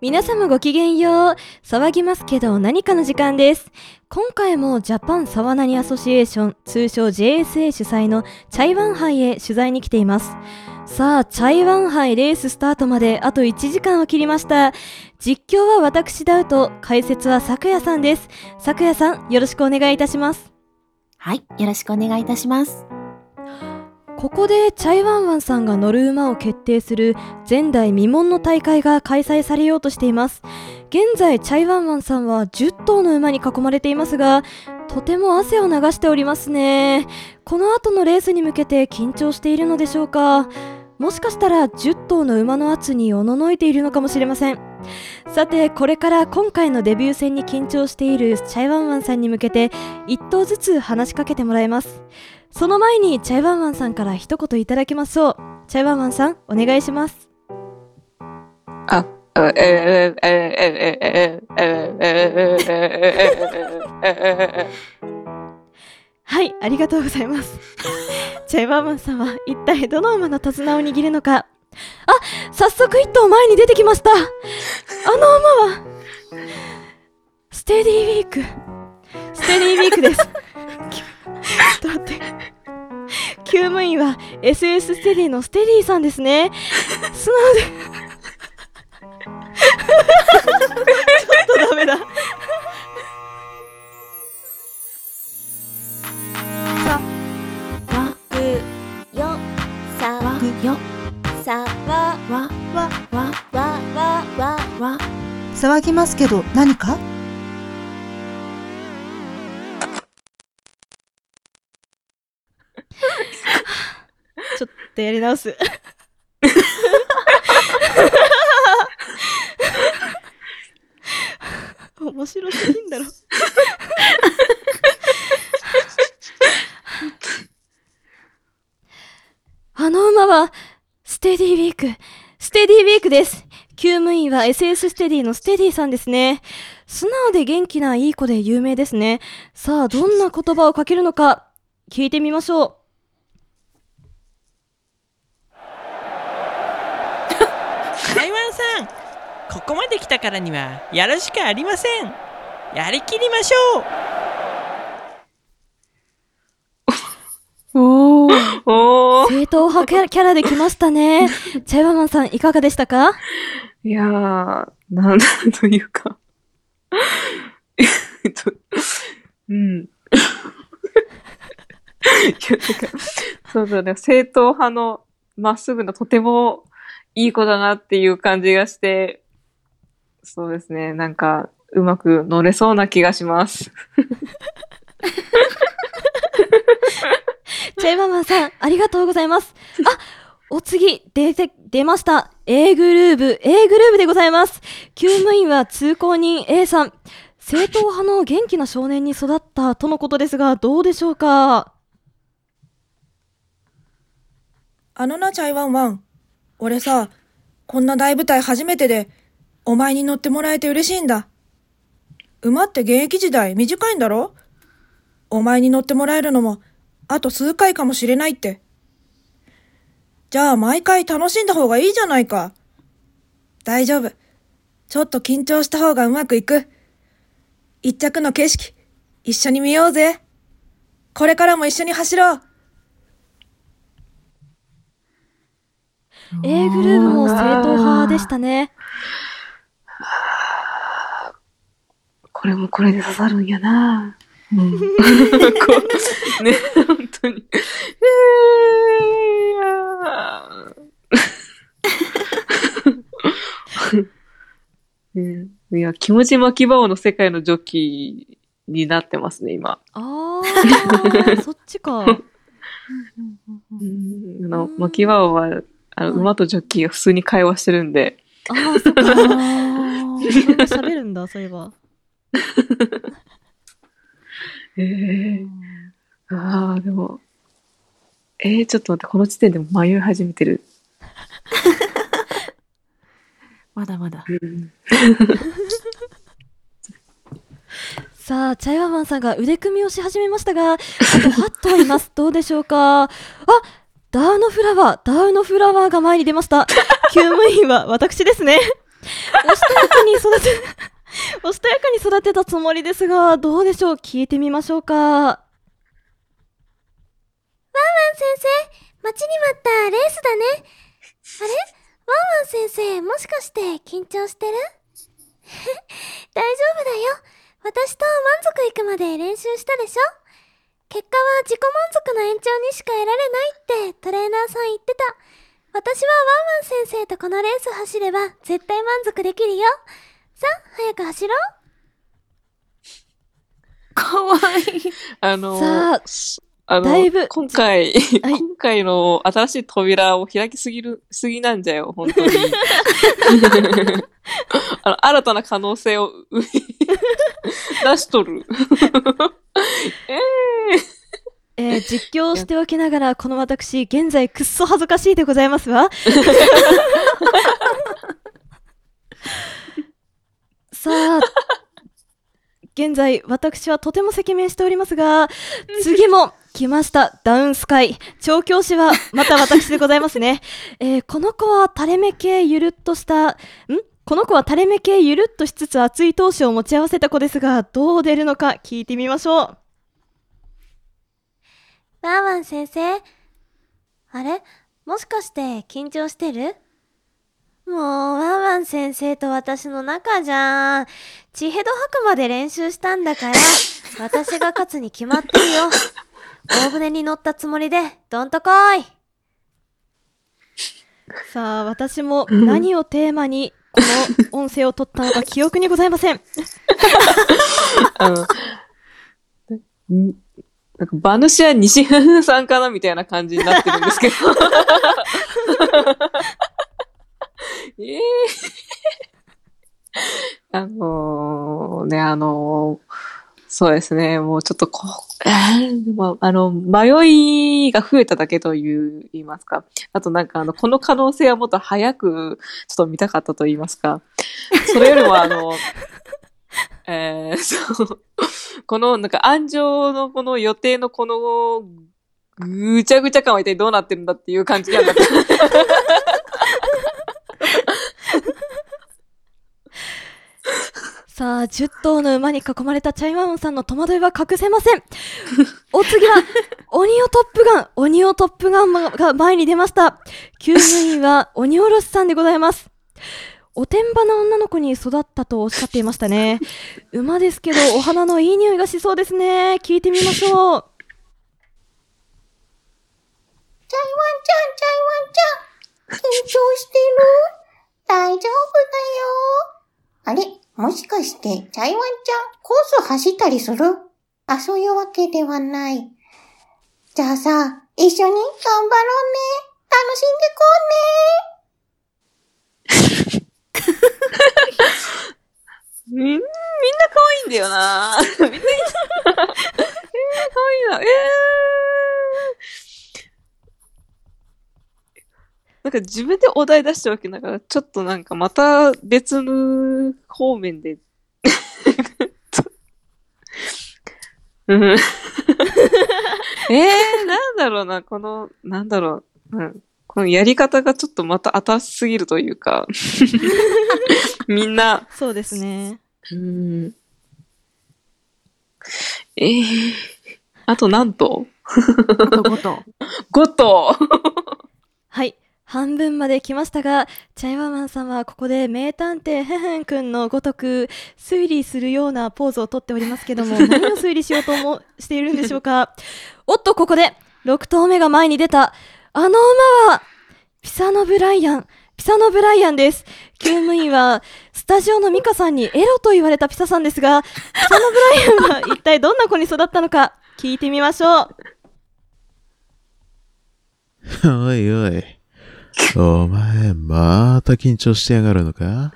皆様ごきげんよう。騒ぎますけど何かの時間です。今回もジャパンサワナニアソシエーション、通称 JSA 主催のチャイワン杯へ取材に来ています。さあ、チャイワン杯レーススタートまであと1時間を切りました。実況は私ダウト、解説は咲夜さんです。咲夜さん、よろしくお願いいたします。はい、よろしくお願いいたします。ここでチャイワンワンさんが乗る馬を決定する前代未聞の大会が開催されようとしています。現在チャイワンワンさんは10頭の馬に囲まれていますが、とても汗を流しておりますね。この後のレースに向けて緊張しているのでしょうかもしかしたら10頭の馬の圧におののいているのかもしれません。さて、これから今回のデビュー戦に緊張しているチャイワンワンさんに向けて1頭ずつ話しかけてもらいます。その前にチャイワンワンさんから一言いただきましょう。チャイワンワンさん、お願いします。あ、ええええええええはい、ありがとうございます。チャイワンワンさんは一体どの馬の手綱を握るのか。あ、早速一頭前に出てきました。あの馬は、ステディウィーク。ステディウィークです。ちょっと待って。厩務員は SS ステディのステディさんですね。素直で。ちょっとダメだ。わ、く、よ、さ、わ、よ、さ、わ、わ、わ、わ、わ、わ、わ、わ。騒ぎますけど何か？っとやり直す。面白すぎんだろ。あの馬は、ステディウィーク。ステディウィークです。厩務員は SS ステディのステディさんですね。素直で元気ないい子で有名ですね。さあ、どんな言葉をかけるのか、聞いてみましょう。台湾さんここまで来たからにはやるしかありません。やりきりましょう。おー。おー。正統派キャラキャラで来ましたね。チャイワマンさん、いかがでしたか？いやー、なんだというか。えっと、うん。いや、そうだね、正統派のまっすぐなとてもいい子だなっていう感じがして、そうですね、なんか、うまく乗れそうな気がします。チャイワマンさん、ありがとうございます。あ、お次、出て、出ました。A グルーブ、A グルーブでございます。厩務員は通行人 A さん。正統派の元気な少年に育ったとのことですが、どうでしょうか？あのな、チャイワンワン。俺さ、こんな大舞台初めてで、お前に乗ってもらえて嬉しいんだ。馬って現役時代短いんだろ？お前に乗ってもらえるのも、あと数回かもしれないって。じゃあ毎回楽しんだ方がいいじゃないか。大丈夫。ちょっと緊張した方がうまくいく。一着の景色、一緒に見ようぜ。これからも一緒に走ろう。A グルーブも正統派でしたね。これもこれで刺さるんやなうん、こ うね、本当に。うん いや、気持ち巻き場王の世界のジョッキーになってますね、今。あー、そっちか。うん、あの、巻き場王は、あの、はい馬とジョッキーが普通に会話してるんで、あー、そっか。そんな喋るんだ、そういえば。ええああ、でも、えー、ちょっと待って、この時点でも迷い始めてる。まだまだ。うんさあ、チャイワマンさんが腕組みをし始めましたが、あと8頭います。どうでしょうか？あ、ダウのフラワー、ダウのフラワーが前に出ました。厩務員は私ですね。おしとやかに育て、おしとやかに育てたつもりですが、どうでしょう？聞いてみましょうか。ワンワン先生、待ちに待ったレースだね。あれ？ワンワン先生、もしかして緊張してる？大丈夫だよ。私と満足いくまで練習したでしょ？結果は自己満足の延長にしか得られないってトレーナーさん言ってた。私はワンワン先生とこのレース走れば絶対満足できるよ。さあ、早く走ろう。かわいい。あの、さああの、だいぶ今回、はい今回の新しい扉を開きすぎる、すぎなんじゃよ、本当に。あの、新たな可能性を 出しとる。え えー実況しておきながら、この私、現在くっそ恥ずかしいでございますわ。さあ、現在、私はとても赤面しておりますが、次も来ました、ダウンスカイ。調教師は、また私でございますね。えーこの子は垂れ目系ゆるっとした、ん？この子は垂れ目系ゆるっとしつつ熱い闘志を持ち合わせた子ですが、どう出るのか聞いてみましょう。ワンワン先生？あれ？もしかして緊張してる？もう、ワンワン先生と私の仲じゃん。血ヘド吐くまで練習したんだから、私が勝つに決まってるよ。大船に乗ったつもりで、どんとこい。さあ、私も何をテーマにこの音声を取ったのか記憶にございません。あの、ん なんか、馬主は西風さんかなみたいな感じになってるんですけど。ええあのーね、あのーそうですね、もうちょっとこう、えーでもあの、迷いが増えただけという、言いますか。あとなんかあの、この可能性はもっと早く、ちょっと見たかったと言いますか。それよりもあの、えー、そう、このなんか安城のこの予定のこの、ぐちゃぐちゃ感は一体どうなってるんだっていう感じにはなって さあ、10頭の馬に囲まれたチャイワンさんの戸惑いは隠せません。お次は、鬼オトップガン、鬼オトップガンが前に出ました。救務員は鬼おろしさんでございます。おてんばな女の子に育ったとおっしゃっていましたね。馬ですけど、お花のいい匂いがしそうですね。聞いてみましょう。チャイワンちゃん、チャイワンちゃん。緊張してる？大丈夫だよ。あれ？もしかして、チャイワンちゃん、コース走ったりする？あ、そういうわけではない。じゃあさ、一緒に頑張ろうね。楽しんでこみん、みんな可愛いんだよな えー、可愛いな。えー。なんか自分でお題出しておきながら、ちょっとなんかまた別の方面で。うん。えー、なんだろうな、この、なんだろう。うん。このやり方がちょっとまた新しすぎるというか。みんな、そうですね。うん。えー、あと何頭あと5頭。?5 頭はい。半分まで来ましたが、チャイワーマンさんはここで名探偵ヘヘン君のごとく推理するようなポーズをとっておりますけども、何を推理しようともしているんでしょうか？おっと、ここで6頭目が前に出た。あの馬は、ピサノブライアン。ピサノブライアンです。救務員は、スタジオのミカさんにエロと言われたピサさんですが、ピサノブライアンは一体どんな子に育ったのか、聞いてみましょう。おいおい。お前、また緊張してやがるのか？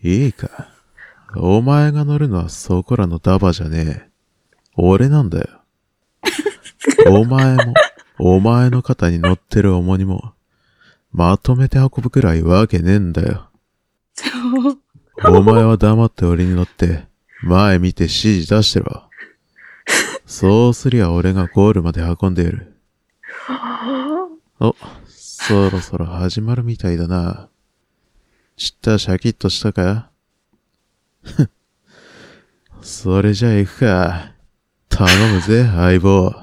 いいか？お前が乗るのはそこらのダバじゃねえ。俺なんだよ。お前も、お前の肩に乗ってる重荷も、まとめて運ぶくらいわけねえんだよ。お前は黙って俺に乗って、前見て指示出してろ。そうすりゃ俺がゴールまで運んでやる。お、そろそろ始まるみたいだな。ちったシャキッとしたか？それじゃあ行くか。頼むぜ、相棒。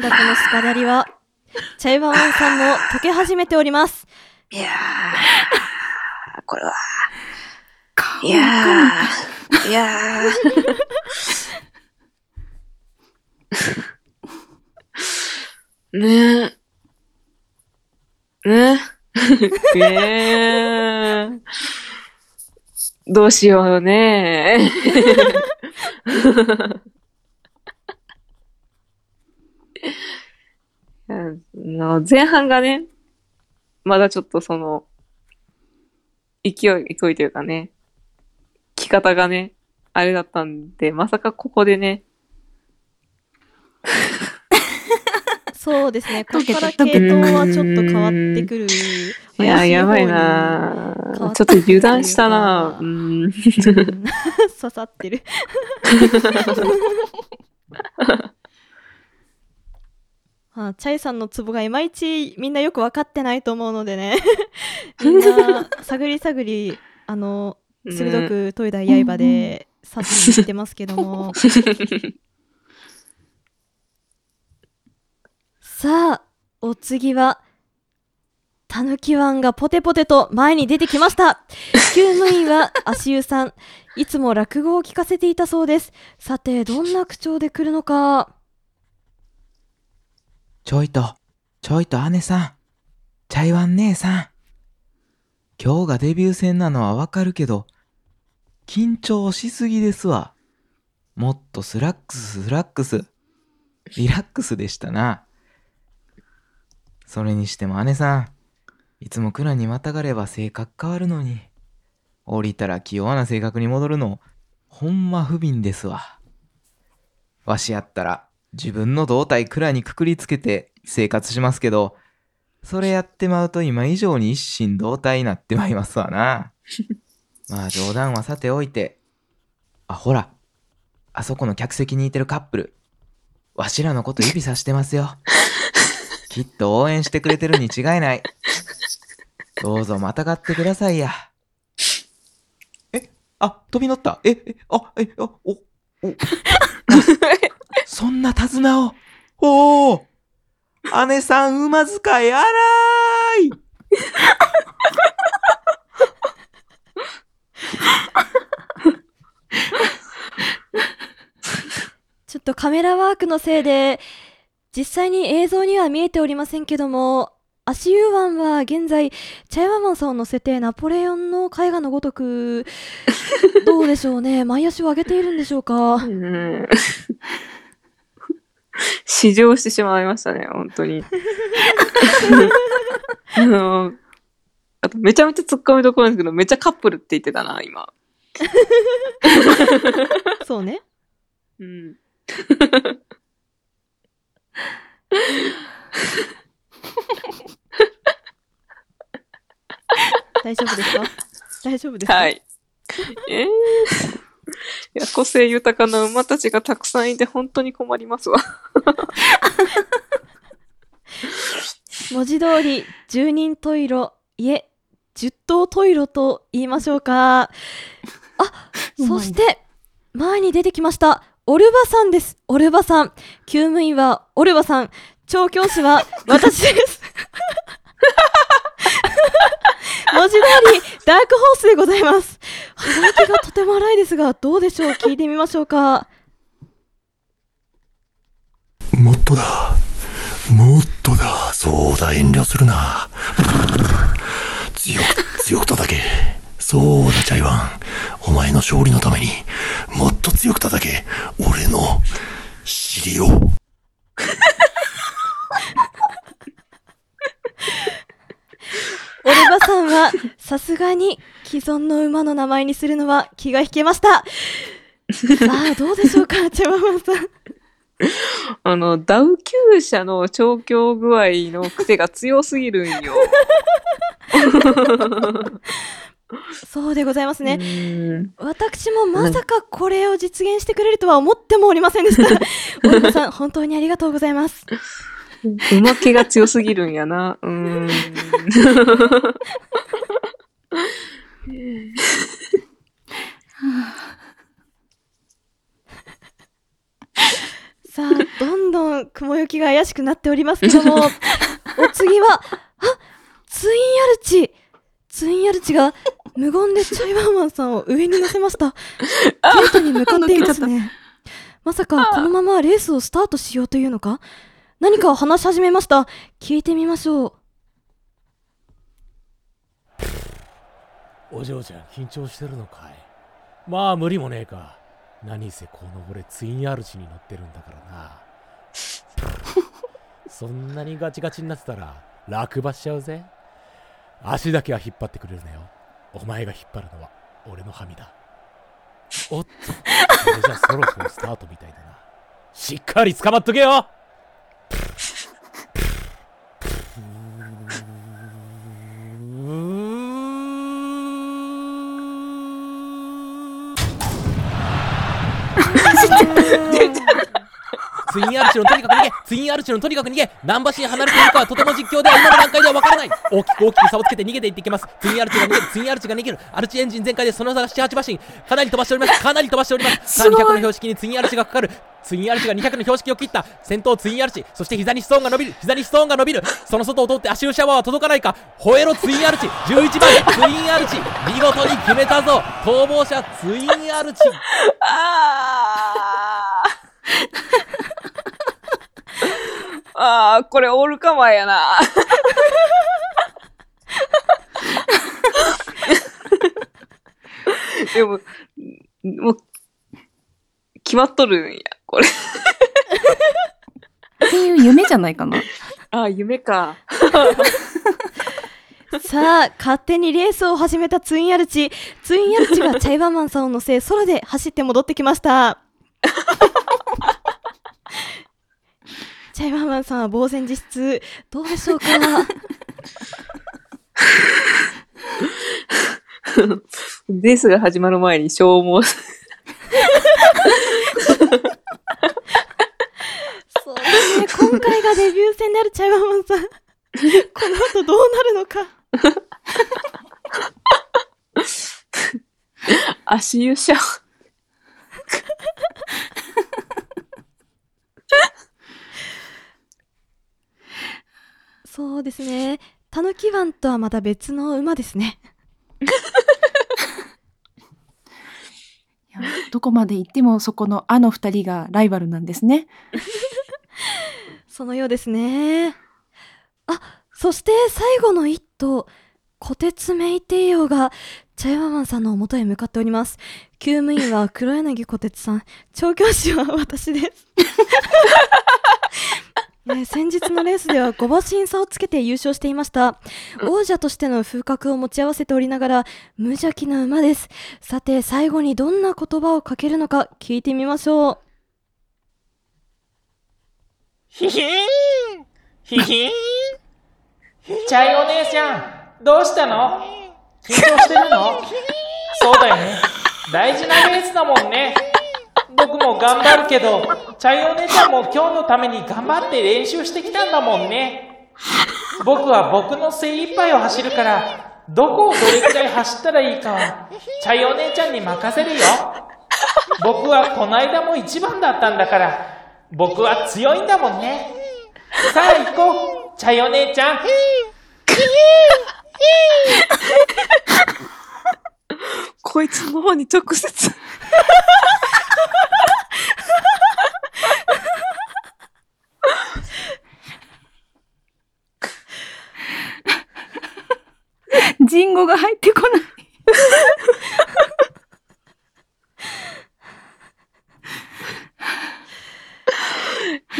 だこのスパダリは。チャイワンワンさんも溶け始めております。いやー、これは。いやー、いやー。ねえ。ねえ。えー。どうしようね。いやあの前半がね、まだちょっとその、勢い、勢いというかね、着方がね、あれだったんで、まさかここでね、そうですね。ここから系統はちょっと変わってくる。いや、やばいなちょっと油断したなううんん。刺さってる。あチャイさんのツボがいまいちみんなよく分かってないと思うのでね。みんな探り探りあの鋭く研いだ刃で刺しにいってますけども。さあお次はたぬき湾がポテポテと前に出てきました。救務員は足湯さん。いつも落語を聞かせていたそうです。さてどんな口調で来るのかちょいと、ちょいと姉さん。チャイワン姉さん。今日がデビュー戦なのはわかるけど、緊張しすぎですわ。もっとスラックススラックス。リラックスでしたな。それにしても姉さん、いつも鞍にまたがれば性格変わるのに。降りたら器用な性格に戻るの、ほんま不憫ですわ。わしやったら、自分の胴体蔵にくくりつけて生活しますけど、それやってまうと今以上に一心同体になってまいりますわな。まあ冗談はさておいて。あ、ほら。あそこの客席にいてるカップル。わしらのこと指さしてますよ。きっと応援してくれてるに違いない。どうぞまたがってくださいや。え、あ、飛び乗った。え、え、あ、え、あ、お、お、そんな手綱を。おお姉さん馬使い荒い。ちょっとカメラワークのせいで実際に映像には見えておりませんけども足湯湾は現在チャイワマンさんを乗せてナポレオンの絵画のごとく。どうでしょうね。前足を上げているんでしょうか。うん試乗してしまいましたね、本当に。あの、あとめちゃめちゃ突っ込みどころなんですけど、めっちゃカップルって言ってたな、今。そうねうん。大丈夫ですか？大丈夫ですか？はい。えー、いや、個性豊かな馬たちがたくさんいて本当に困りますわ。文字通り十人十色。いえ十頭十色と言いましょうか。あそして前に出てきました。オルバさんです。オルバさん。救務員はオルバさん。調教師は私です 文字通りダークホースでございます働きがとても荒いですがどうでしょう？聞いてみましょうかもっとだ。もっとだ。そうだ、遠慮するな。強く、強く叩け。そうだ、チャイワン。お前の勝利のために、もっと強く叩け。俺の、尻を。オルバさんはさすがに既存の馬の名前にするのは気が引けましたさあどうでしょうかチェワマンさんあの、ダウ厩舎の調教具合の癖が強すぎるんよ。そうでございますね。うん私もまさかこれを実現してくれるとは思ってもおりませんでした。大山さん、本当にありがとうございます。うまけが強すぎるんやな。うーん。さあ、どんどん雲行きが怪しくなっておりますけども、お次は、あツインアルチツインアルチが無言でチャイワンワンさんを上に乗せました。ゲートに向かっていますね。まさかこのままレースをスタートしようというのか？何かを話し始めました。聞いてみましょう。お嬢ちゃん緊張してるのかい？まあ無理もねえか。何せこの俺ツインアルチに乗ってるんだからな。そんなにガチガチになってたら落馬しちゃうぜ。足だけは引っ張ってくれるなよ。お前が引っ張るのは俺のハミだ。おっと。それじゃそろそろスタートみたいだな。しっかり捕まっとけよ ツインアルチのとにかく逃げツインアルチのとにかく逃げ何馬身離れているかはとても実況では今の段階ではわからない。大きく大きく差をつけて逃げていっていきます。ツインアルチが逃げるツインアルチが逃げる。アルチエンジン全開でその差が78馬身かなり飛ばしております。かなり飛ばしております。さあ200の標識にツインアルチがかかる。ツインアルチが200の標識を切った。先頭ツインアルチ。そして膝にストーンが伸びる。膝にストーンが伸びる。その外を通って足湯シャワーは届かないか。吠えろツインアルチ。11番。ツインアルチ。見事に決めたぞ。逃亡者ツインアルチ。ああ、これオールカマーやな。でも、もう、決まっとるんや、これ。っていう夢じゃないかな。ああ、夢か。さあ、勝手にレースを始めたツインアルチ。ツインアルチがチャイバーマンさんを乗せ、空で走って戻ってきました。チャイバーマンさんは呆然自失。どうでしょうか？レースが始まる前に消耗す そうですね、今回がデビュー戦になるチャイバーマンさん。この後どうなるのか？足湯シャワー。そうですね。タヌキ湾とはまた別の馬ですね。どこまで行ってもそこのあの二人がライバルなんですね。そのようですね。あ、そして最後の一頭、虎鉄メイテイヨウが、チャイワマンさんの元へ向かっております。厩務員は黒柳虎鉄さん、調教師は私です。えー先日のレースでは5馬身差をつけて優勝していました。王者としての風格を持ち合わせておりながら、無邪気な馬です。さて、最後にどんな言葉をかけるのか聞いてみましょう。ひひーんひひーんチャイお姉ちゃん、どうしたの？緊張してるの？そうだよね。大事なレースだもんね。僕も頑張るけど、チャイお姉ちゃんも今日のために頑張って練習してきたんだもんね。僕は僕の精一杯を走るから、どこをどれくらい走ったらいいかは、チャイお姉ちゃんに任せるよ。僕はこの間も一番だったんだから、僕は強いんだもんね。さあ行こう、チャイお姉ちゃん。こいつの方に直接。人語が入ってこない。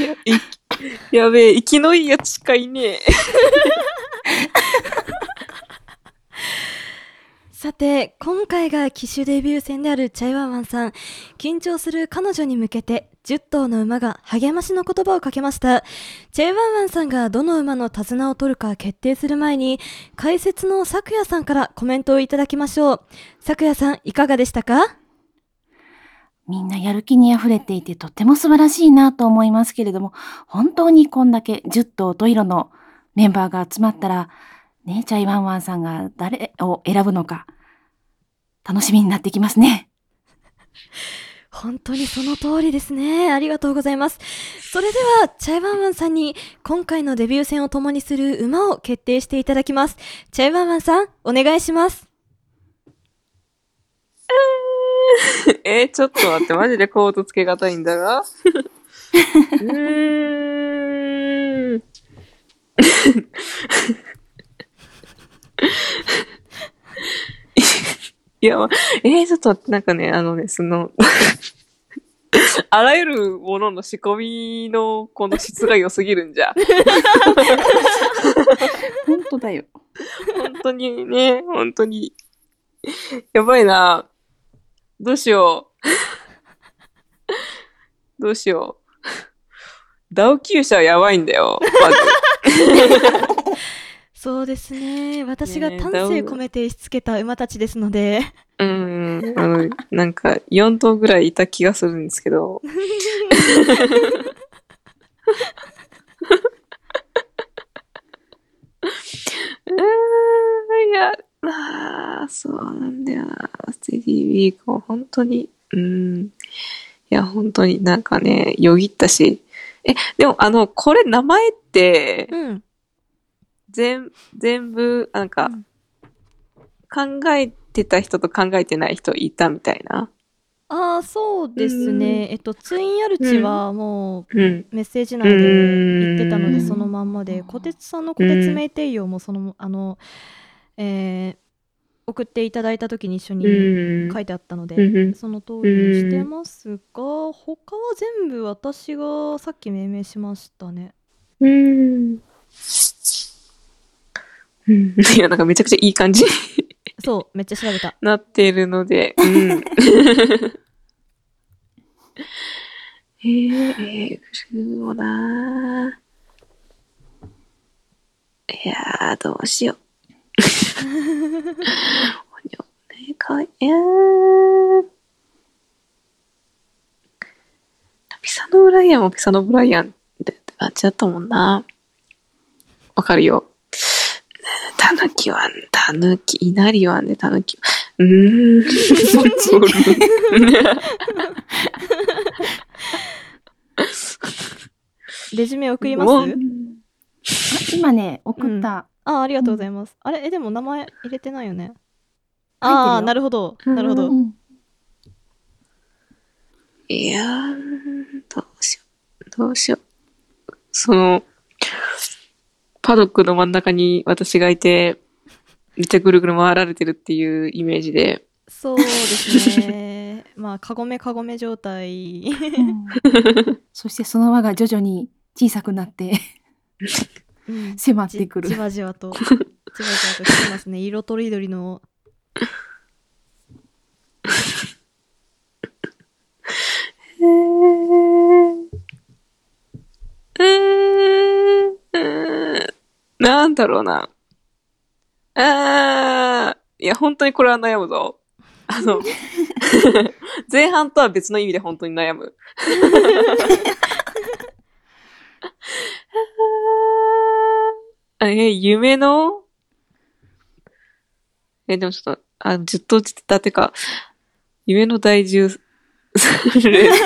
や、い、やべえ、生きのいいやつしかいねえ。さて、今回が騎手デビュー戦であるチャイワンワンさん。緊張する彼女に向けて、10頭の馬が励ましの言葉をかけました。チャイワンワンさんがどの馬の手綱を取るか決定する前に、解説の咲夜さんからコメントをいただきましょう。咲夜さん、いかがでしたか？みんなやる気に溢れていてとっても素晴らしいなと思いますけれども、本当にこんだけ10頭十色のメンバーが集まったら、ね、チャイワンワンさんが誰を選ぶのか、楽しみになってきますね。本当にその通りですね。ありがとうございます。それでは、チャイワンワンさんに今回のデビュー戦を共にする馬を決定していただきます。チャイワンワンさん、お願いします。えー、ちょっと待って、マジでコードつけがたいんだが。うーん。い や、まえー、ちょっとなんかね、あのね、その、あらゆるものの仕込みのこの質が良すぎるんじゃ。本当だよ。本当にね、本当に。やばいな。どうしよう。どうしよう。ダウ級者はやばいんだよ、まず。そうですね。私が丹精込めてしつけた馬たちですので。うん、あの、なんか、4頭ぐらいいた気がするんですけど。うーん、いや、ああ、そうなんだよな。ステディウィークも本当に、うん。いや、本当になんかね、よぎったし。え、でも、あの、これ名前って、うん。全、全部、なんか、考えてた人と考えてない人いたみたいな。ああ、そうですね。えっと、ツインアルチはもう、うん。メッセージ内で言ってたので、うん。そのまんまで、小鉄さんの小鉄名帝王もその、あの、えー送っていただいた時に一緒うん。に書いてあったので、うん。その通りにしてますが、他は全部私がさっき命名しましたね。うん。うん。いや、なんかめちゃくちゃいい感じにそう、めっちゃ調べた。なっているので、うん。えー、えー、グルーもなーいやー、どうしよう。ね、かわいい。えー。ピサノブライアンもピサノブライアンってあっちだったもんな。わかるよ。タヌキワン、タヌキ、稲荷ワンでタヌキ。うーん。そっちレジュメ送ります？今ね、送った。ああ、ありがとうございます。あれえ、でも名前入れてないよね。ああ、なるほど。なるほど。いやー、どうしよう。どうしよう。その、パドックの真ん中に私がいて、めっちゃぐるぐる回られてるっていうイメージで。そうですね。まあ、カゴメカゴメ状態。そしてその輪が徐々に小さくなって、うん迫ってくる。じわじわと、じわじわと来てますね。色とりどりの。えー、うーん、うーん、なんだろうな。あー、いや、本当にこれは悩むぞ。あの、前半とは別の意味で本当に悩む。あえ、夢の？え、でもちょっと、あ、ずっと落ちてたってか、夢の第十レース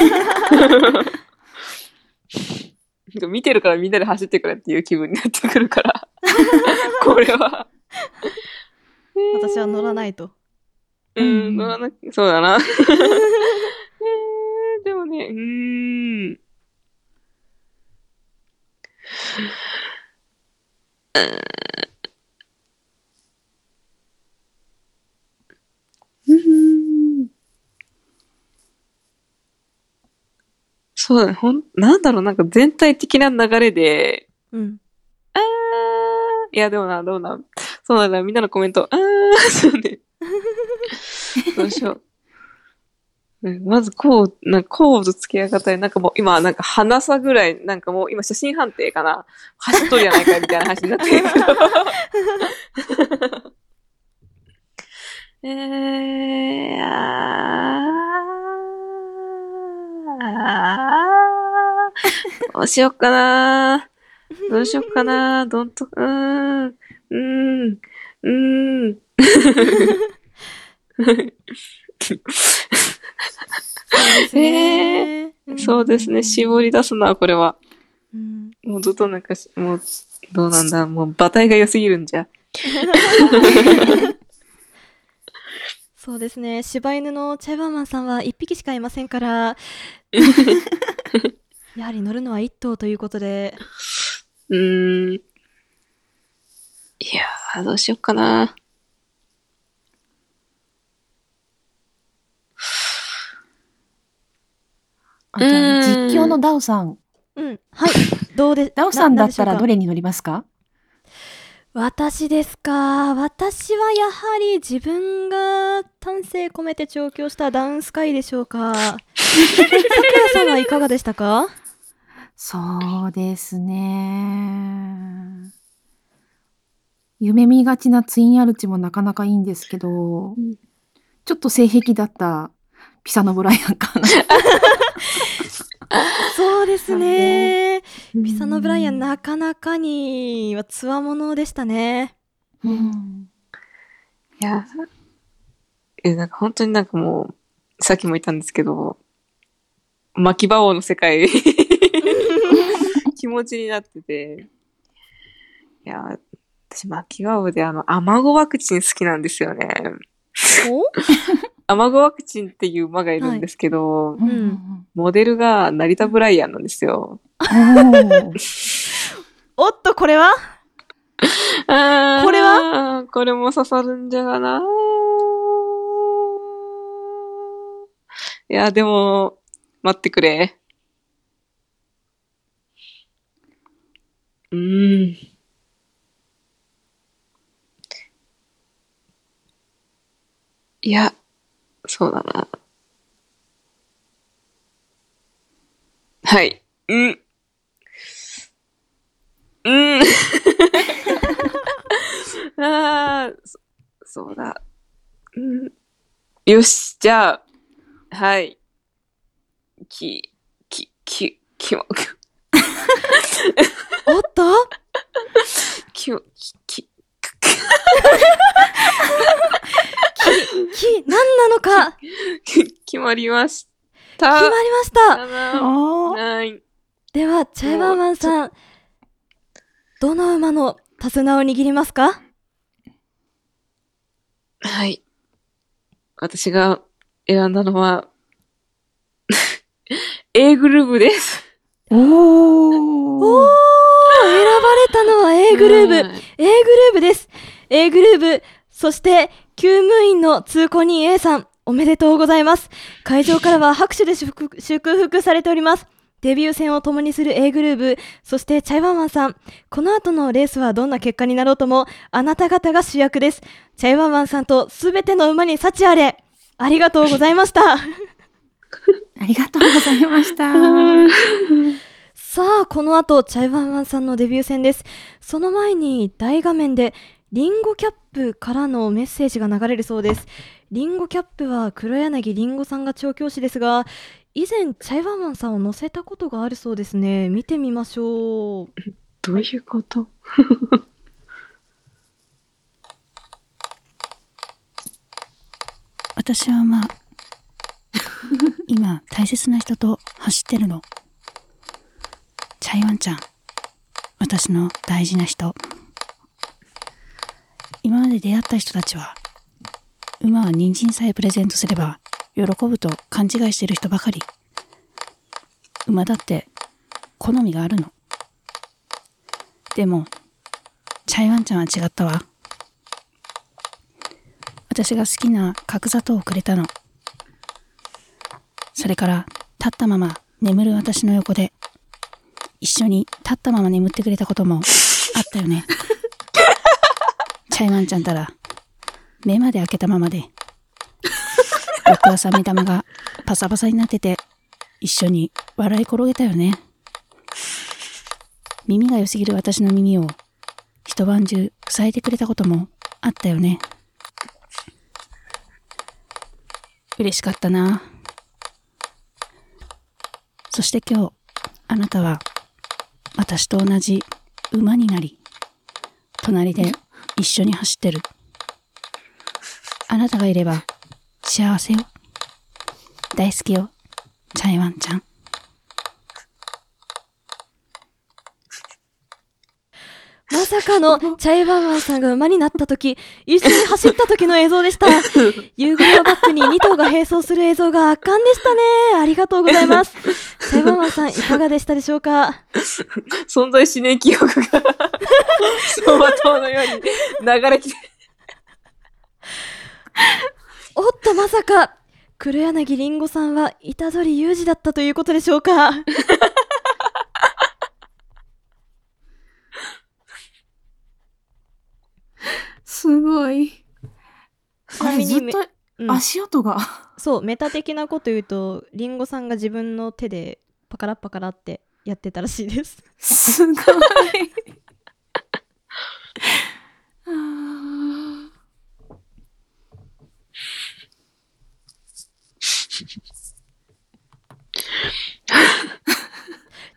なんか見てるからみんなで走ってくれっていう気分になってくるから、これは。私は乗らないと。うん、乗らなきそうだな。えー、でもね、うーん。うーんそうだね、ほん、なんだろう、なんか全体的な流れで、うん。いや、でもな、どうなん、そうなんだ、みんなのコメント、あー、そうね。どうしよう。うんまず、こう、なんか、こうと付き合い方で、なんかもう、今、なんか、鼻差ぐらい、なんかもう、今、写真判定かな。走っとるやないかい、みたいな話になってるけど。えー、あーどうしよっかな どうしよっかな？どんと、うーん、うーん、うーん。えー、そうですね。絞り出すな、これは。もうずっとなんかし、もう、どうなんだ、もう馬体が良すぎるんじゃ。そうですね。柴犬のチャイバーマンさんは一匹しかいませんから、やはり乗るのは一頭ということで、うーん。いやー、どうしよっかな。あじゃあ実況のダオさん。うん。はい。どうで、ダオさんだったらどれに乗りますか？私ですか？私はやはり自分が丹精込めて調教したダウンスカイでしょうか？さくらさんはいかがでしたか？そうですね。夢見がちなツインアルチもなかなかいいんですけど、ちょっと性癖だったピサノブライアンかな。そうですね。ピサノブライアンなかなかにはつわものでしたね。いや、え、なんか本当になんかもう、さっきも言ったんですけど、巻き場王の世界、気持ちになってて、いや、私巻き場王であの、アマゴワクチン好きなんですよね。アマゴワクチンっていう馬がいるんですけど、モデルが成田ブライアンなんですよ。おっと、これは？あーこれは？これも刺さるんじゃがな。いや、でも、待ってくれ。うん。いや、そうだな。はい。うん。うん。ああ、そそうだ。うん。よし、じゃあ、はい。き、き、き、きも、おっと？きも、き、き、き、何なのか？き決まりました。決まりましたはい。では、チャイバーマンさん、どの馬の手綱を握りますかはい。私が選んだのは、A グループです。おー選ばれたのは A グルーブ、はい A グルーブです。A グルーブ、そして、厩務員の通行人 A さん、おめでとうございます。会場からは 拍手で祝福祝福されております。デビュー戦を共にする A グルーブ、そしてチャイワンワンさん。この後のレースはどんな結果になろうとも、あなた方が主役です。チャイワンワンさんとすべての馬に幸あれ。ありがとうございました。ありがとうございました。さあ、この後、チャイワンワンさんのデビュー戦です。その前に、大画面で、リンゴキャップからのメッセージが流れるそうです。リンゴキャップは黒柳りんごさんが調教師ですが、以前、チャイワンワンさんを乗せたことがあるそうですね。見てみましょう。どういうこと？私はまあ、今大切な人と走ってるの。チャイワンちゃん。私の大事な人。今まで出会った人たちは、馬は人参さえプレゼントすれば喜ぶと勘違いしてる人ばかり。馬だって好みがあるの。でも、チャイワンちゃんは違ったわ。私が好きな角砂糖をくれたの。それから、立ったまま眠る私の横で、一緒に立ったまま眠ってくれたこともあったよね。チャイワンちゃんたら、目まで開けたままで。翌朝目玉がパサパサになってて、一緒に笑い転げたよね。耳が良すぎる私の耳を一晩中塞いでくれたこともあったよね。嬉しかったな。そして今日、あなたは私と同じ馬になり、隣で一緒に走ってる。あなたがいれば幸せよ。大好きよ。チャイワンちゃん。まさかの チャイワンワンさんが馬になった時、一緒に走った時の映像でした。夕暮れをバックに2頭が並走する映像が圧巻でしたね。ありがとうございます。チャイワンワンさん、いかがでしたでしょうか？存在しねえ記憶が、走馬灯のように流れて、おっと、まさか、黒柳りんごさんは虎杖裕二だったということでしょうか？すごい。ずっとうん足音が。そう、メタ的なこと言うと、りんごさんが自分の手でパカラッパカラってやってたらしいです。すごい。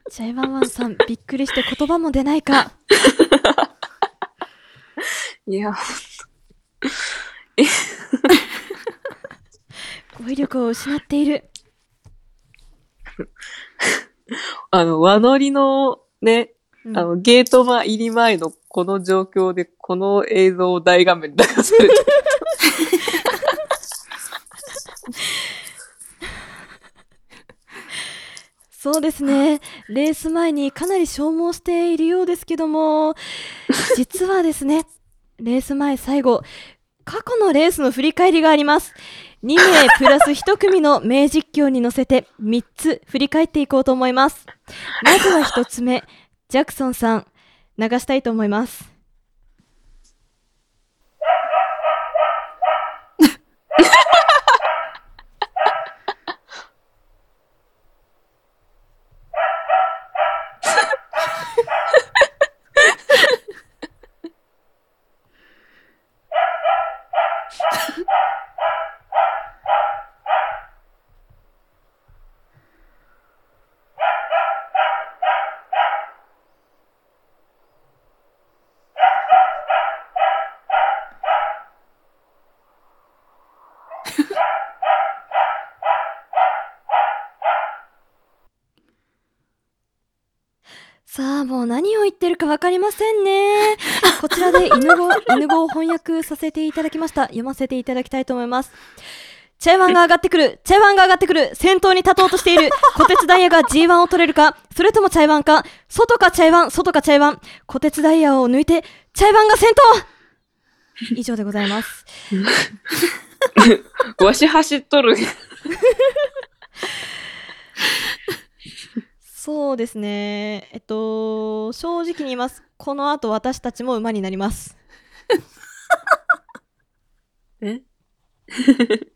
チ ャイワンワンさん、びっくりして言葉も出ないか。いや、語彙力を失っている。あの、和乗りのね、あの、ゲート前入り前のこの状況で、この映像を大画面で流されて そうですね。レース前にかなり消耗しているようですけども、実はですね、レース前最後、過去のレースの振り返りがあります。2名プラス1組の名実況に乗せて3つ振り返っていこうと思います。まずは1つ目、ジャクソンさん、流したいと思います。さあ、もう何を言ってるかわかりませんね。こちらで犬語、犬語を翻訳させていただきました。読ませていただきたいと思います。チャイワンが上がってくるチャイワンが上がってくる先頭に立とうとしている小鉄ダイヤが G1 を取れるか？それともチャイワンか？外かチャイワン？外かチャイワン？小鉄ダイヤを抜いてチャイワンが先頭以上でございます。わし走っとる。そうですね。えっと、正直に言います。この後私たちも馬になります。え？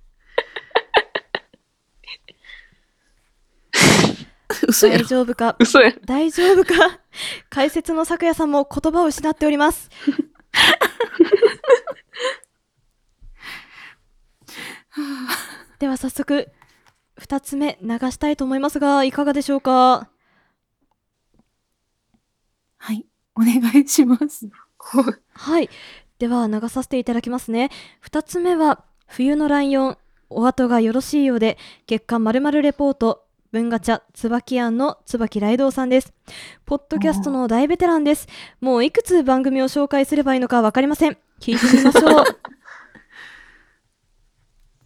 大丈夫か？嘘や大丈夫か？解説の咲夜さんも言葉を失っております。では早速、二つ目流したいと思いますが、いかがでしょうかはい、お願いします。はい。では流させていただきますね。二つ目は、冬のライオン、お後がよろしいようで、月刊まるまるレポート、文ガチャ、椿庵の椿雷道さんです。ポッドキャストの大ベテランです。もういくつ番組を紹介すればいいのかわかりません。聞いてみましょう。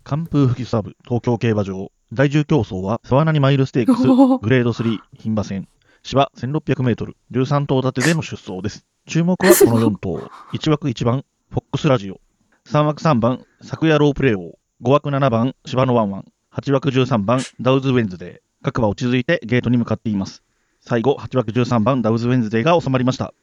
寒風吹きサブ東京競馬場第10競争は沢谷マイルステークスグレード3牝馬戦芝1600メートル13頭立てでの出走です。注目はこの4頭。1枠1番フォックスラジオ。3枠3番昨夜ロープレイ王。5枠7番芝のワンワン。8枠13番ダウズウェンズデー。各馬落ち着いてゲートに向かっています。最後8枠13番ダウズウェンズデーが収まりました。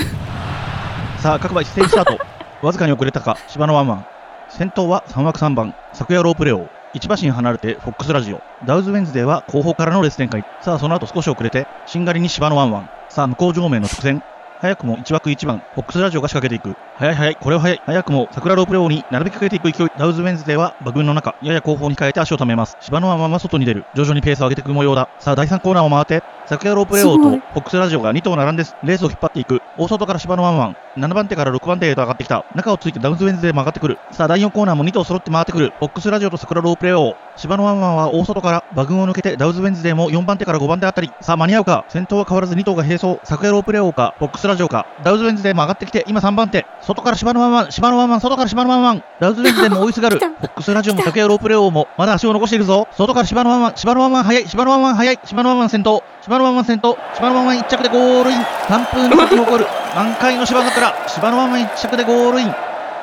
さあ各馬一斉にスタート。わずかに遅れたか、芝のワンワン。先頭は3枠3番、桜ロープレオ。1馬身離れてフォックスラジオ。ダウズウェンズデーは後方からのレース展開。さあその後少し遅れて、しんがりに芝のワンワン。さあ向こう正面の直線。早くも1枠1番、フォックスラジオが仕掛けていく。早い早い、これは早い。早くも桜ロープレオに並びかけていく勢い。ダウズウェンズデーは馬群の中、やや後方に控えて足を溜めます。芝のワンワンは外に出る。徐々にペースを上げていく模様だ。さあ第3コーナーを回って、桜ロープレオとフォックスラジオが2頭並んでレースを引っ張っていく。大外から芝のワンワン。7番手から6番手へと上がってきた。中をついてダウズウェンズデーも上がってくる。さあ第4コーナーも2頭揃って回ってくる。フォックスラジオと桜ロープレオ。芝のワンワンは大外から馬群を抜けてダウズウェンズデーも4番手から5番手あたり。さあ間に合うか？先頭は変わらず2頭が並走。桜ロープレオか、フォックスラジオか？ダウズウェンズデーも上がってきて今3番手。外から芝のワンワン、芝のワンワン、外から芝のワンワン。ダウズウェンズデーも追いすがる。フォックスラジオも桜ロープレオもまだ足を残しているぞ。外から芝のワンワン、芝のワンワン早い、芝のワンワン早い、芝のワンワン先頭。芝のワンワン先頭。芝のワンワン1着でゴールイン。完封に咲き誇る。満開の芝桜。芝のワンワン1着でゴールイン。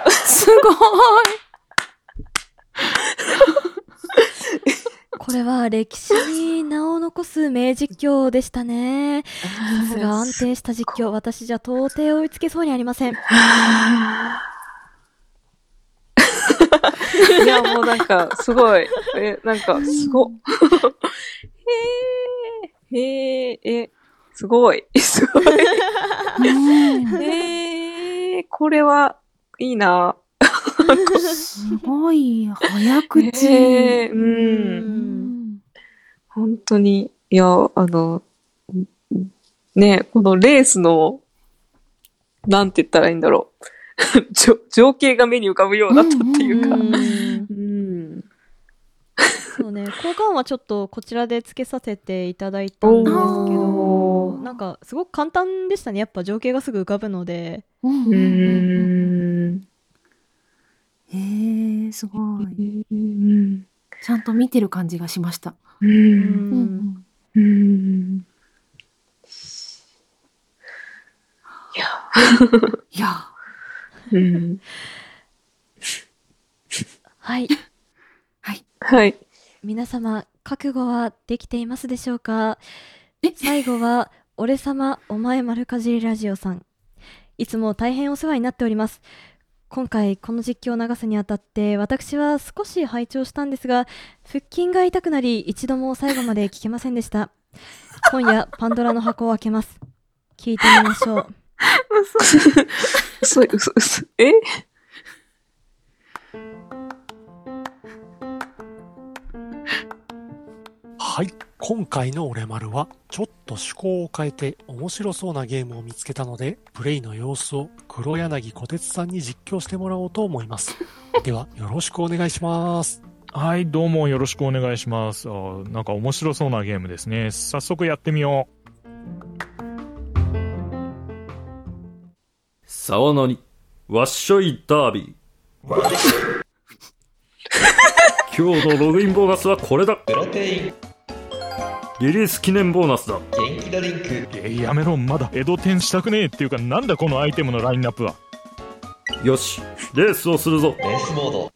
すごい。これは歴史に名を残す名実況でしたね。さすが安定した実況。私じゃ到底追いつけそうにありません。いや、もうなんか、すごい。え、なんか、すご。へえ、へえ、え、すごい。すごい。へえ、これは、いいな。すごい、早口。うん。本当に、いや、あの、ね、このレースの、なんて言ったらいいんだろう。情情景が目に浮かぶようだったっていうか。うん。そうね、交換はちょっとこちらでつけさせていただいたんですけど、なんかすごく簡単でしたね。やっぱ情景がすぐ浮かぶので。うん。へえ、すごい。ちゃんと見てる感じがしました。うん。うん。いや。いや。うん。はい。はい。はい。皆様、覚悟はできていますでしょうか最後は、俺様、お前丸かじりラジオさん。いつも大変お世話になっております。今回、この実況を流すにあたって、私は少し拝聴したんですが、腹筋が痛くなり、一度も最後まで聞けませんでした。今夜、パンドラの箱を開けます。聞いてみましょう。嘘、嘘、嘘。えはい。今回の俺丸は、ちょっと趣向を変えて面白そうなゲームを見つけたので、プレイの様子を黒柳小鉄さんに実況してもらおうと思います。では、よろしくお願いします。はい、どうもよろしくお願いします。あーなんか面白そうなゲームですね。早速やってみよさわなに、わっしょいダービー。今日のログインボーナスはこれだ。プロテイン。リリース記念ボーナスだ。元気ドリンク。え、やめろ、まだ江戸店したくねえっていうか、なんだこのアイテムのラインナップは。よし、レースをするぞ。レースモード。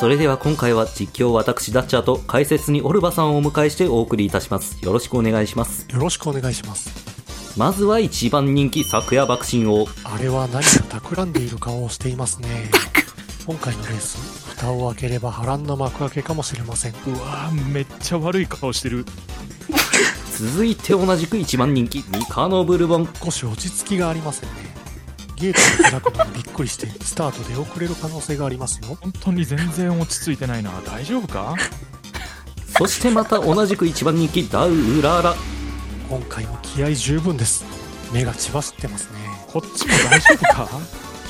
それでは今回は実況私ダッチャーと解説にオルバさんをお迎えしてお送りいたします。よろしくお願いします。よろしくお願いします。まずは一番人気昨夜爆心王。あれは何か企んでいる顔をしていますね。今回のレース、蓋を開ければ波乱の幕開けかもしれません。うわぁ、めっちゃ悪い顔してる。続いて同じく一番人気ミカノブルボン。少し落ち着きがありませんね。ゲートが開くのにびっくりして、スタートで遅れる可能性がありますよ。本当に全然落ち着いてないな。大丈夫か？そしてまた同じく一番人気ダウウララ。今回も気合十分です。目が血走ってますね。こっちも大丈夫か？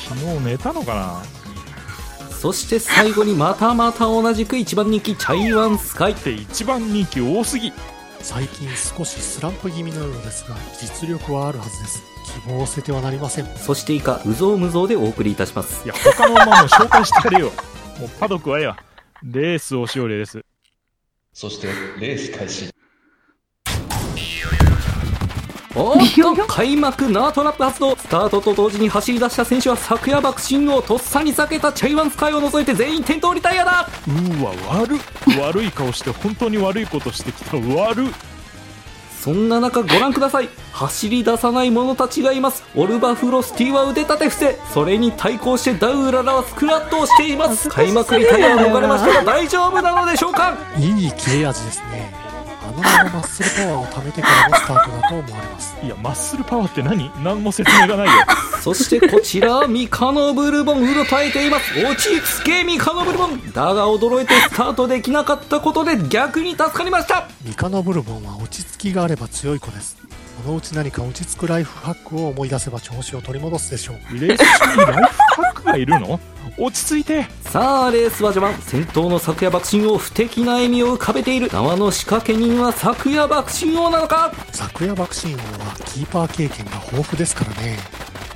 昨日寝たのかな？そして最後にまたまた同じく一番人気チャイワンスカイ。って一番人気多すぎ。最近少しスランプ気味のようですが、実力はあるはずです。希望を捨ててはなりません。そして以下、うぞうむぞうでお送りいたします。いや、他の馬も紹介してやれよ。もうパドックはええわ。レースをしおれです。そして、レース開始。おーっと開幕ナートラップ発動スタートと同時に走り出した選手は昨夜爆心をとっさに避けたチャイワンスカイを除いて全員転倒リタイアだうーわ、悪っ。悪い顔して本当に悪いことしてきた。悪っ。そんな中ご覧ください走り出さない者たちがいますオルバフロスティは腕立て伏せそれに対抗してダウララはスクラットをしています開幕リタイアを逃れましたが大丈夫なのでしょうか？いい切れ味ですね。あのままマッスルパワーを貯めてからのスタートだと思われます。いや、マッスルパワーって何？何も説明がないよ。そしてこちらはミカノブルボンうろたえています落ち着けミカノブルボンだが驚いてスタートできなかったことで逆に助かりましたミカノブルボンは落ち着きがあれば強い子です。このうち何か落ち着くライフハックを思い出せば調子を取り戻すでしょう。レース中にライフハックがいるの？落ち着いて。さあレースは序盤。先頭の昨夜爆心王不敵な笑みを浮かべている。縄の仕掛け人は昨夜爆心王なのか？昨夜爆心王はキーパー経験が豊富ですからね。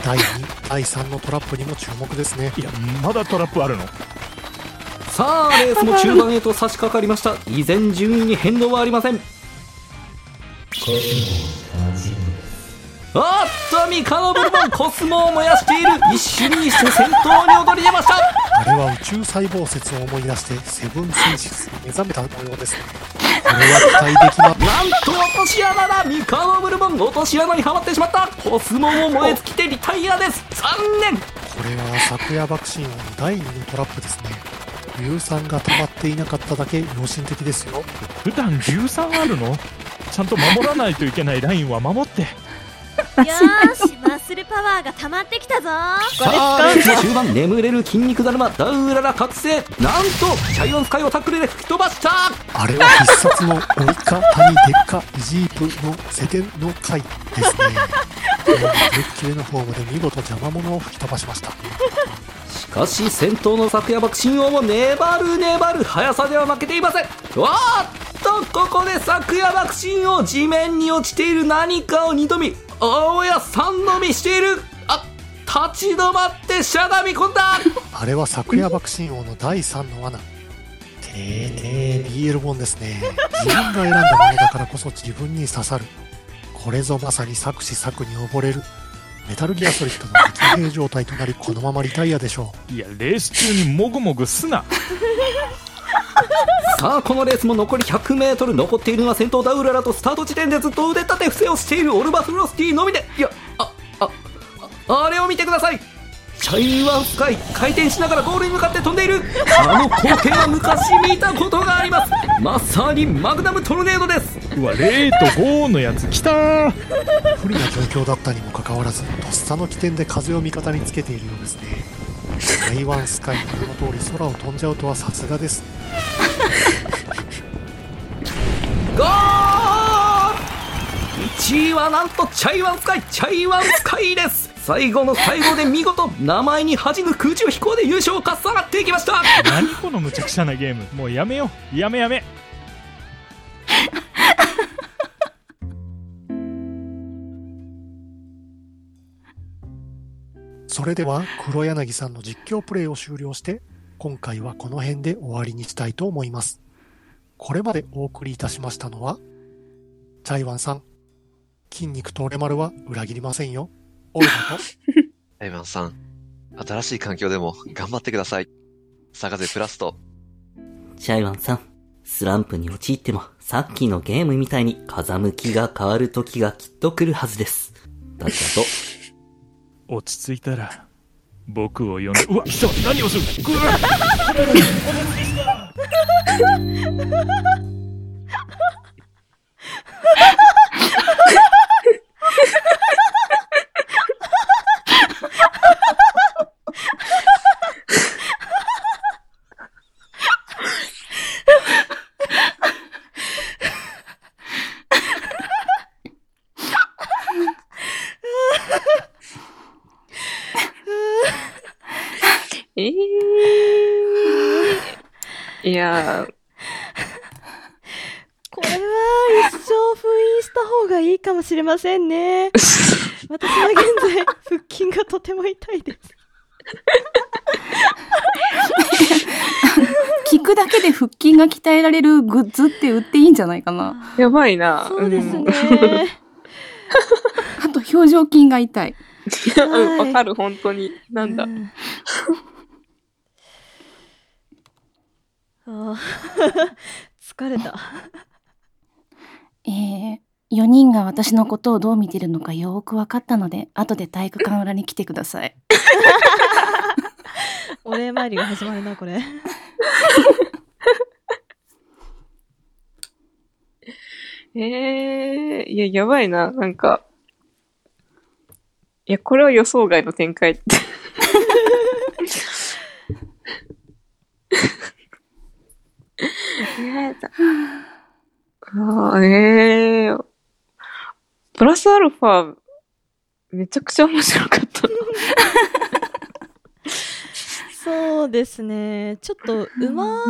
第2、第3のトラップにも注目ですね。いや、まだトラップあるの？さあレースも中盤へと差し掛かりました。依然順位に変動はありませんあっとミカノブルボンコスモを燃やしている一瞬にして先頭に躍り出ました。あれは宇宙細胞説を思い出して、セブン戦士に目覚めた模様です。ね。これは期待できまなんと落とし穴だ。ミカノブルボン落とし穴にはまってしまった。コスモも燃え尽きてリタイアです。残念。これは昨夜爆心第2のトラップですね。硫酸が溜まっていなかっただけ良心的ですよ。普段硫酸あるの？ちゃんと守らないといけないラインは守って。よーし、マッスルパワーが溜まってきたぞさあレースの終盤眠れる筋肉だるまダウララ覚醒なんとシャイオンスカイをタックルで吹き飛ばしたあれは必殺のオイカ、タニ、デッカ、イジープのセテンの回ですね。キレッキレのフォームで見事邪魔者を吹き飛ばしました。しかし先頭の昨夜爆心王も粘る粘る速さでは負けていませんわーっとここで昨夜爆心王地面に落ちている何かを二度見青や三度見しているあ立ち止まってしゃがみ込んだあれは昨夜爆心王の第3の罠。てーてー BL 本ですね。自分が選んだものだからこそ自分に刺さる。これぞまさに作詞作に溺れる。メタルギアソリッドの激兵状態となり、このままリタイアでしょいや、レース中にもぐもぐすな。さあこのレースも残り 100m 残っているのは先頭ダウララとスタート地点でずっと腕立て伏せをしているオルバフロスティのみで。いやああああれを見てくださいシャイニーワンスカイ回転しながらゴールに向かって飛んでいるあの光景は昔見たことがありますまさにマグナムトルネードですうわ、0と5のやつ来た。不利な状況だったにもかかわらず、とっさの起点で風を味方につけているようですね。台湾スカイの名の通り空を飛んじゃうとはさすがです。ゴール1位はなんとチャイワンスカイチャイワンスカイです最後の最後で見事名前に恥じぬ空中飛行で優勝をかっさらっていきました何この無茶苦茶なゲーム。もうやめよう。やめやめ。それでは黒柳さんの実況プレイを終了して、今回はこの辺で終わりにしたいと思います。これまでお送りいたしましたのは、チャイワンさん、筋肉と俺丸は裏切りませんよ。オルバと、エイマンさん、新しい環境でも頑張ってください。坂瀬プラスと、チャイワンさん、スランプに陥っても、さっきのゲームみたいに風向きが変わる時がきっと来るはずです。だったと。落ち着いたら、僕を呼んで、うわ、貴様何をする？うわえー、いやこれは一生封印した方がいいかもしれませんね。私は現在、腹筋がとても痛いです。聞くだけで腹筋が鍛えられるグッズって売っていいんじゃないかな。やばいな。そうですね。あと表情筋が痛い。うん、わかる、本当に。なんだ。あー疲れた。えー、4人が私のことをどう見てるのかよーく分かったので、後で体育館裏に来てください。お礼参りが始まるな、これ。ええいや、やばいな、なんか。いや、これは予想外の展開 って。えだああ、ええプラスアルファ、めちゃくちゃ面白かった。そうですね。ちょっと馬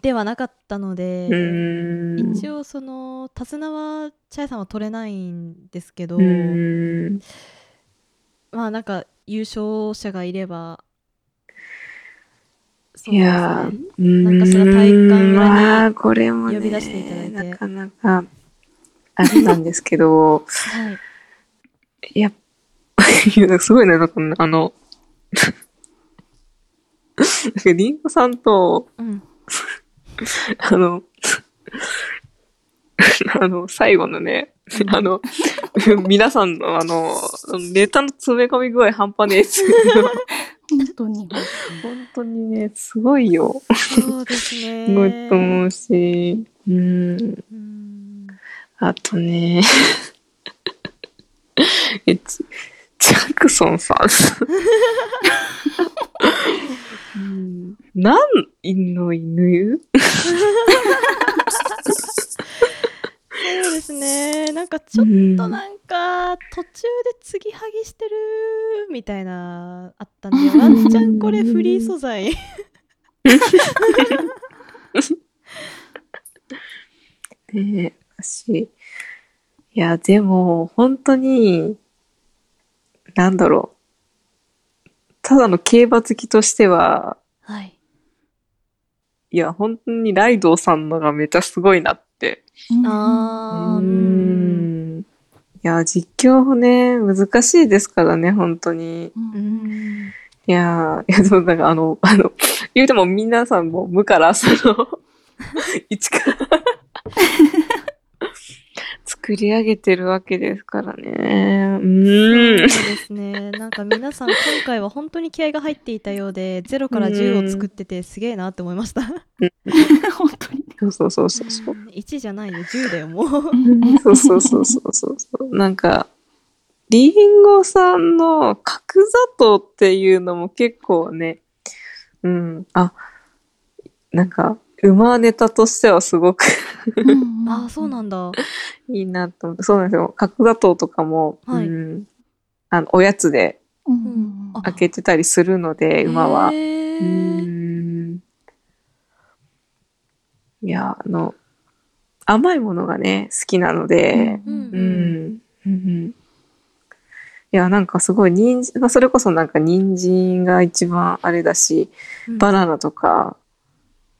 ではなかったので、うん。一応その手綱はチャイさんは取れないんですけど、うん。まあなんか優勝者がいれば、そういですやなんかしら体育館ま裏あ、これもね、に呼び出していただいて、なかなか、あれなんですけど、はい。いや、いやすごいね、なんかねあの、なんかリンゴさんと、うんあの、あの、最後のね、あの、皆さんのあの、ネタの詰め込み具合半端ねえっす。本当に。本当にね、すごいよ。そうですね。すごいと思うし、うん。あとね、え、ちジャクソンさん。うん何の犬？そうですね。なんかちょっとなんか途中で継ぎはぎしてるみたいなあったんで、ワンチャンこれフリー素材。ねえ、私。いや、でも、本当に、なんだろう。ただの競馬好きとしては、はい。いや、本当にライドウさんのがめちゃすごいなって。あー、うん。いや、実況もね、難しいですからね、本当に。うん。いやー、いや、でもなんかあの、あの、言うても皆さんも無から、その、一から作り上げてるわけですからね。うそう。ですね。なんか皆さん今回は本当に気合が入っていたようで、0から10を作っててすげえなって思いました。本当に。そうそうそうそうそう。1じゃないよ、10だよ、もう。そうそうそうそうそうそう。なんか、リンゴさんの角砂糖っていうのも結構ね、うん、あ、なんか、馬ネタとしてはすごくああ、そうなんだ。いいなと思って。そうなんですよ。角砂糖とかも、はいうん、あの、おやつで開けてたりするので、馬は。へーうんいや、あの、甘いものがね、好きなので、うんうん。うんいや、なんかすごい、人参、まあそれこそなんか人参が一番あれだし、うんバナナとか、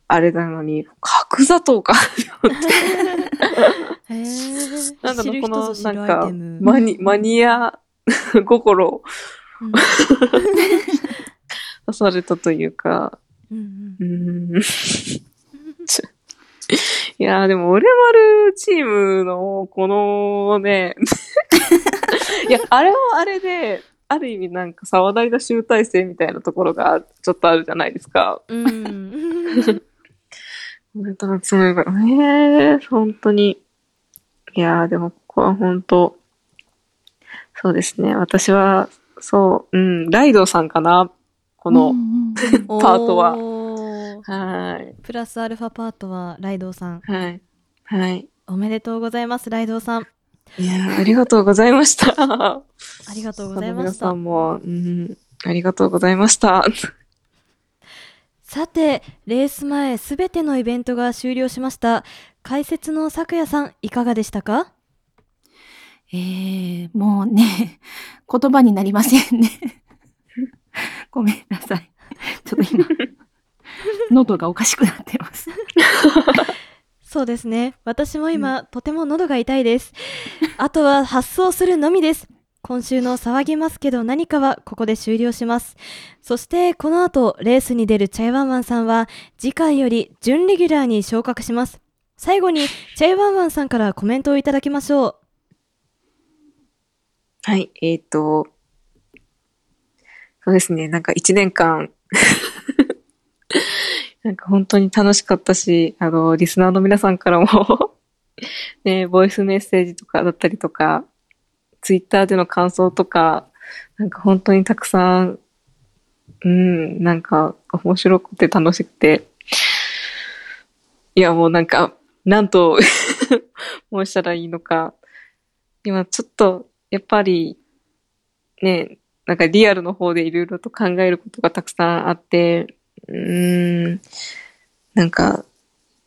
あれなのに、角砂糖か。へーなんだろこの、なんかマニ、マニア 心をうん 出されたというか、うんうん。いやーでも、俺丸チームの、このね、いや、あれはあれで、ある意味なんか沢大の集大成みたいなところがちょっとあるじゃないですか。うん。本当それが、ええ本当に。いやーでもここは本当、そうですね。私は、そう、うん、ライドウさんかな。この、パートは。はい。プラスアルファパートはライドウさん。はい。はい。おめでとうございます、ライドウさん。いやーありがとうございました。あありがとうございました皆さ。んも、うん、ありがとうございました。さて、レース前すべてのイベントが終了しました。解説の咲夜さん、いかがでしたか？えー、もうね、言葉になりませんね。ごめんなさい。ちょっと今、喉がおかしくなってます。そうですね。私も今、とても喉が痛いです。あとは発送するのみです。今週の騒ぎますけど何かはここで終了します。そしてこの後レースに出るチャイワンワンさんは次回より準レギュラーに昇格します。最後に、チャイワンワンさんからコメントをいただきましょう。はい、えっ、と、そうですね、なんか一年間、なんか本当に楽しかったし、あの、リスナーの皆さんからも ね、ボイスメッセージとかだったりとか、ツイッターでの感想とか、なんか本当にたくさん、うん、なんか面白くて楽しくて、いやもうなんか、なんと 申したらいいのか、今ちょっと、やっぱり、ね、なんかリアルの方でいろいろと考えることがたくさんあって、うん、なんか、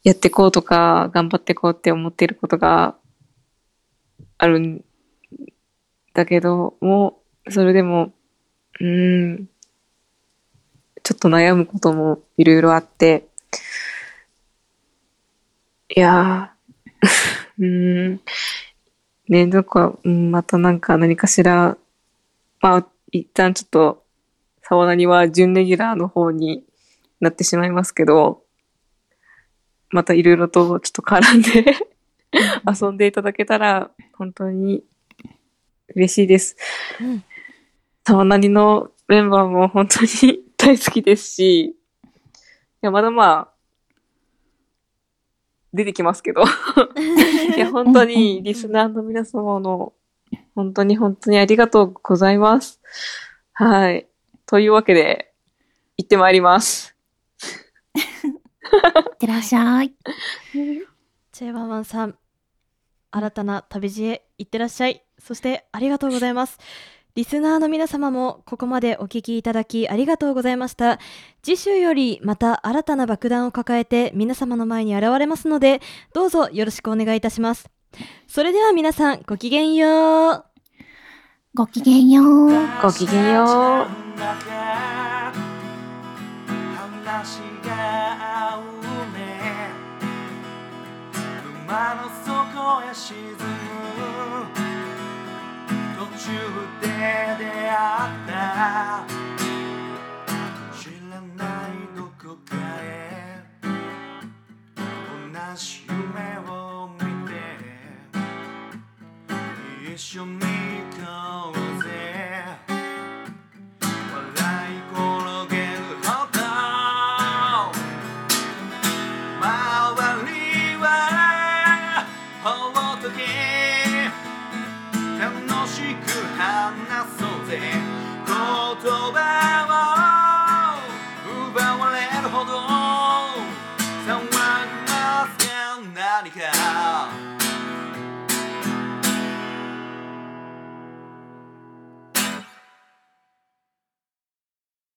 やってこうとか、頑張ってこうって思っていることがあるんだけど、もう、それでも、うーん、ちょっと悩むこともいろいろあって、いやー、うーん、ね、どこか、うん、またなんか何かしら、まあ、一旦ちょっと、沢なには準レギュラーの方になってしまいますけど、またいろいろとちょっと絡んで 遊んでいただけたら、本当に嬉しいです。うん沢なりのメンバーも本当に大好きですし、いや、まだまあ、出てきますけど。いや、本当にリスナーの皆様の、本当に本当にありがとうございます。はい。というわけで、行ってまいります。いってらっしゃい。チェイワンワンさん、新たな旅路へ行ってらっしゃい。そしてありがとうございます。リスナーの皆様もここまでお聞きいただきありがとうございました。次週よりまた新たな爆弾を抱えて皆様の前に現れますので、どうぞよろしくお願いいたします。それでは皆さんごきげんよう。ごきげんよう。ごきげんよう。話が合うね沼の底へ沈む途中で出会った。知らないどこかへ。同じ夢を見て。一緒に